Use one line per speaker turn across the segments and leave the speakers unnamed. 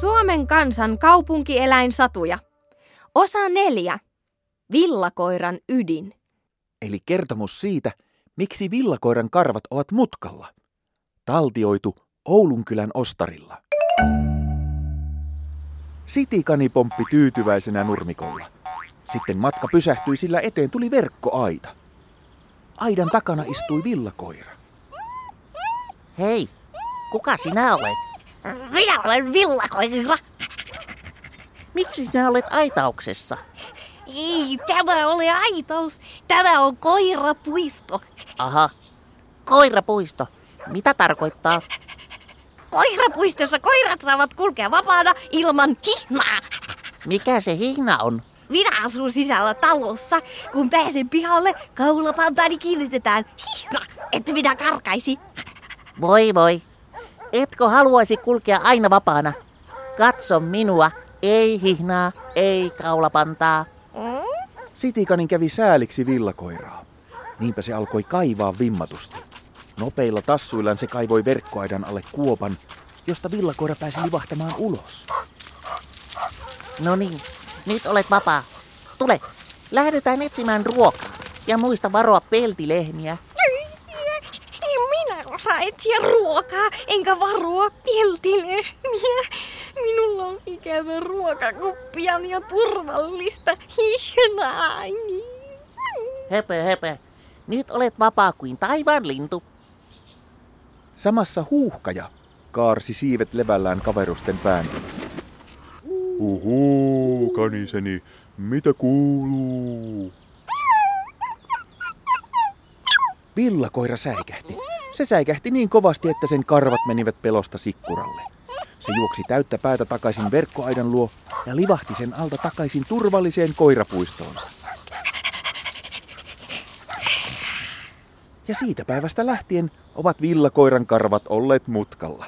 Suomen kansan kaupunkieläinsatuja. Osa neljä. Villakoiran ydin.
Eli kertomus siitä, miksi villakoiran karvat ovat mutkalla. Taltioitu Oulunkylän ostarilla. Sitikani pomppi tyytyväisenä nurmikolla. Sitten matka pysähtyi, sillä eteen tuli verkkoaita. Aidan takana istui villakoira.
Hei, kuka sinä olet?
Minä olen villakoira.
Miksi sinä olet aitauksessa?
Ei tämä ole aitaus. Tämä on koirapuisto.
Aha, koirapuisto. Mitä tarkoittaa?
Koirapuistossa koirat saavat kulkea vapaana ilman hihnaa.
Mikä se hihna on?
Minä asun sisällä talossa. Kun pääsen pihalle, kaulapantaani kiinnitetään hihna, että minä karkaisi.
Voi voi. Etkö haluaisi kulkea aina vapaana? Katso minua. Ei hihnaa, ei kaulapantaa.
Sitikanin kävi sääliksi villakoiraa. Niinpä se alkoi kaivaa vimmatusti. Nopeilla tassuillaan se kaivoi verkkoaidan alle kuopan, josta villakoira pääsi livahtamaan ulos.
No niin, nyt olet vapaa. Tule, lähdetään etsimään ruokaa. Ja muista varoa peltilehmiä.
Minä osaan etsiä ruokaa, enkä varoa peltilehmiä. Minulla on ikävä ruokakuppia ja turvallista hihnaa.
Höpö, höpö. Nyt olet vapaa kuin taivaan lintu.
Samassa huuhkaja kaarsi siivet levällään kaverusten pään. Uhuu, kaniseni, mitä kuuluu? Villakoira säikähti. Se säikähti niin kovasti, että sen karvat menivät pelosta sikkuralle. Se juoksi täyttä päätä takaisin verkkoaidan luo ja livahti sen alta takaisin turvalliseen koirapuistoonsa. Ja siitä päivästä lähtien ovat villakoiran karvat olleet mutkalla.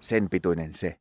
Sen pituinen se.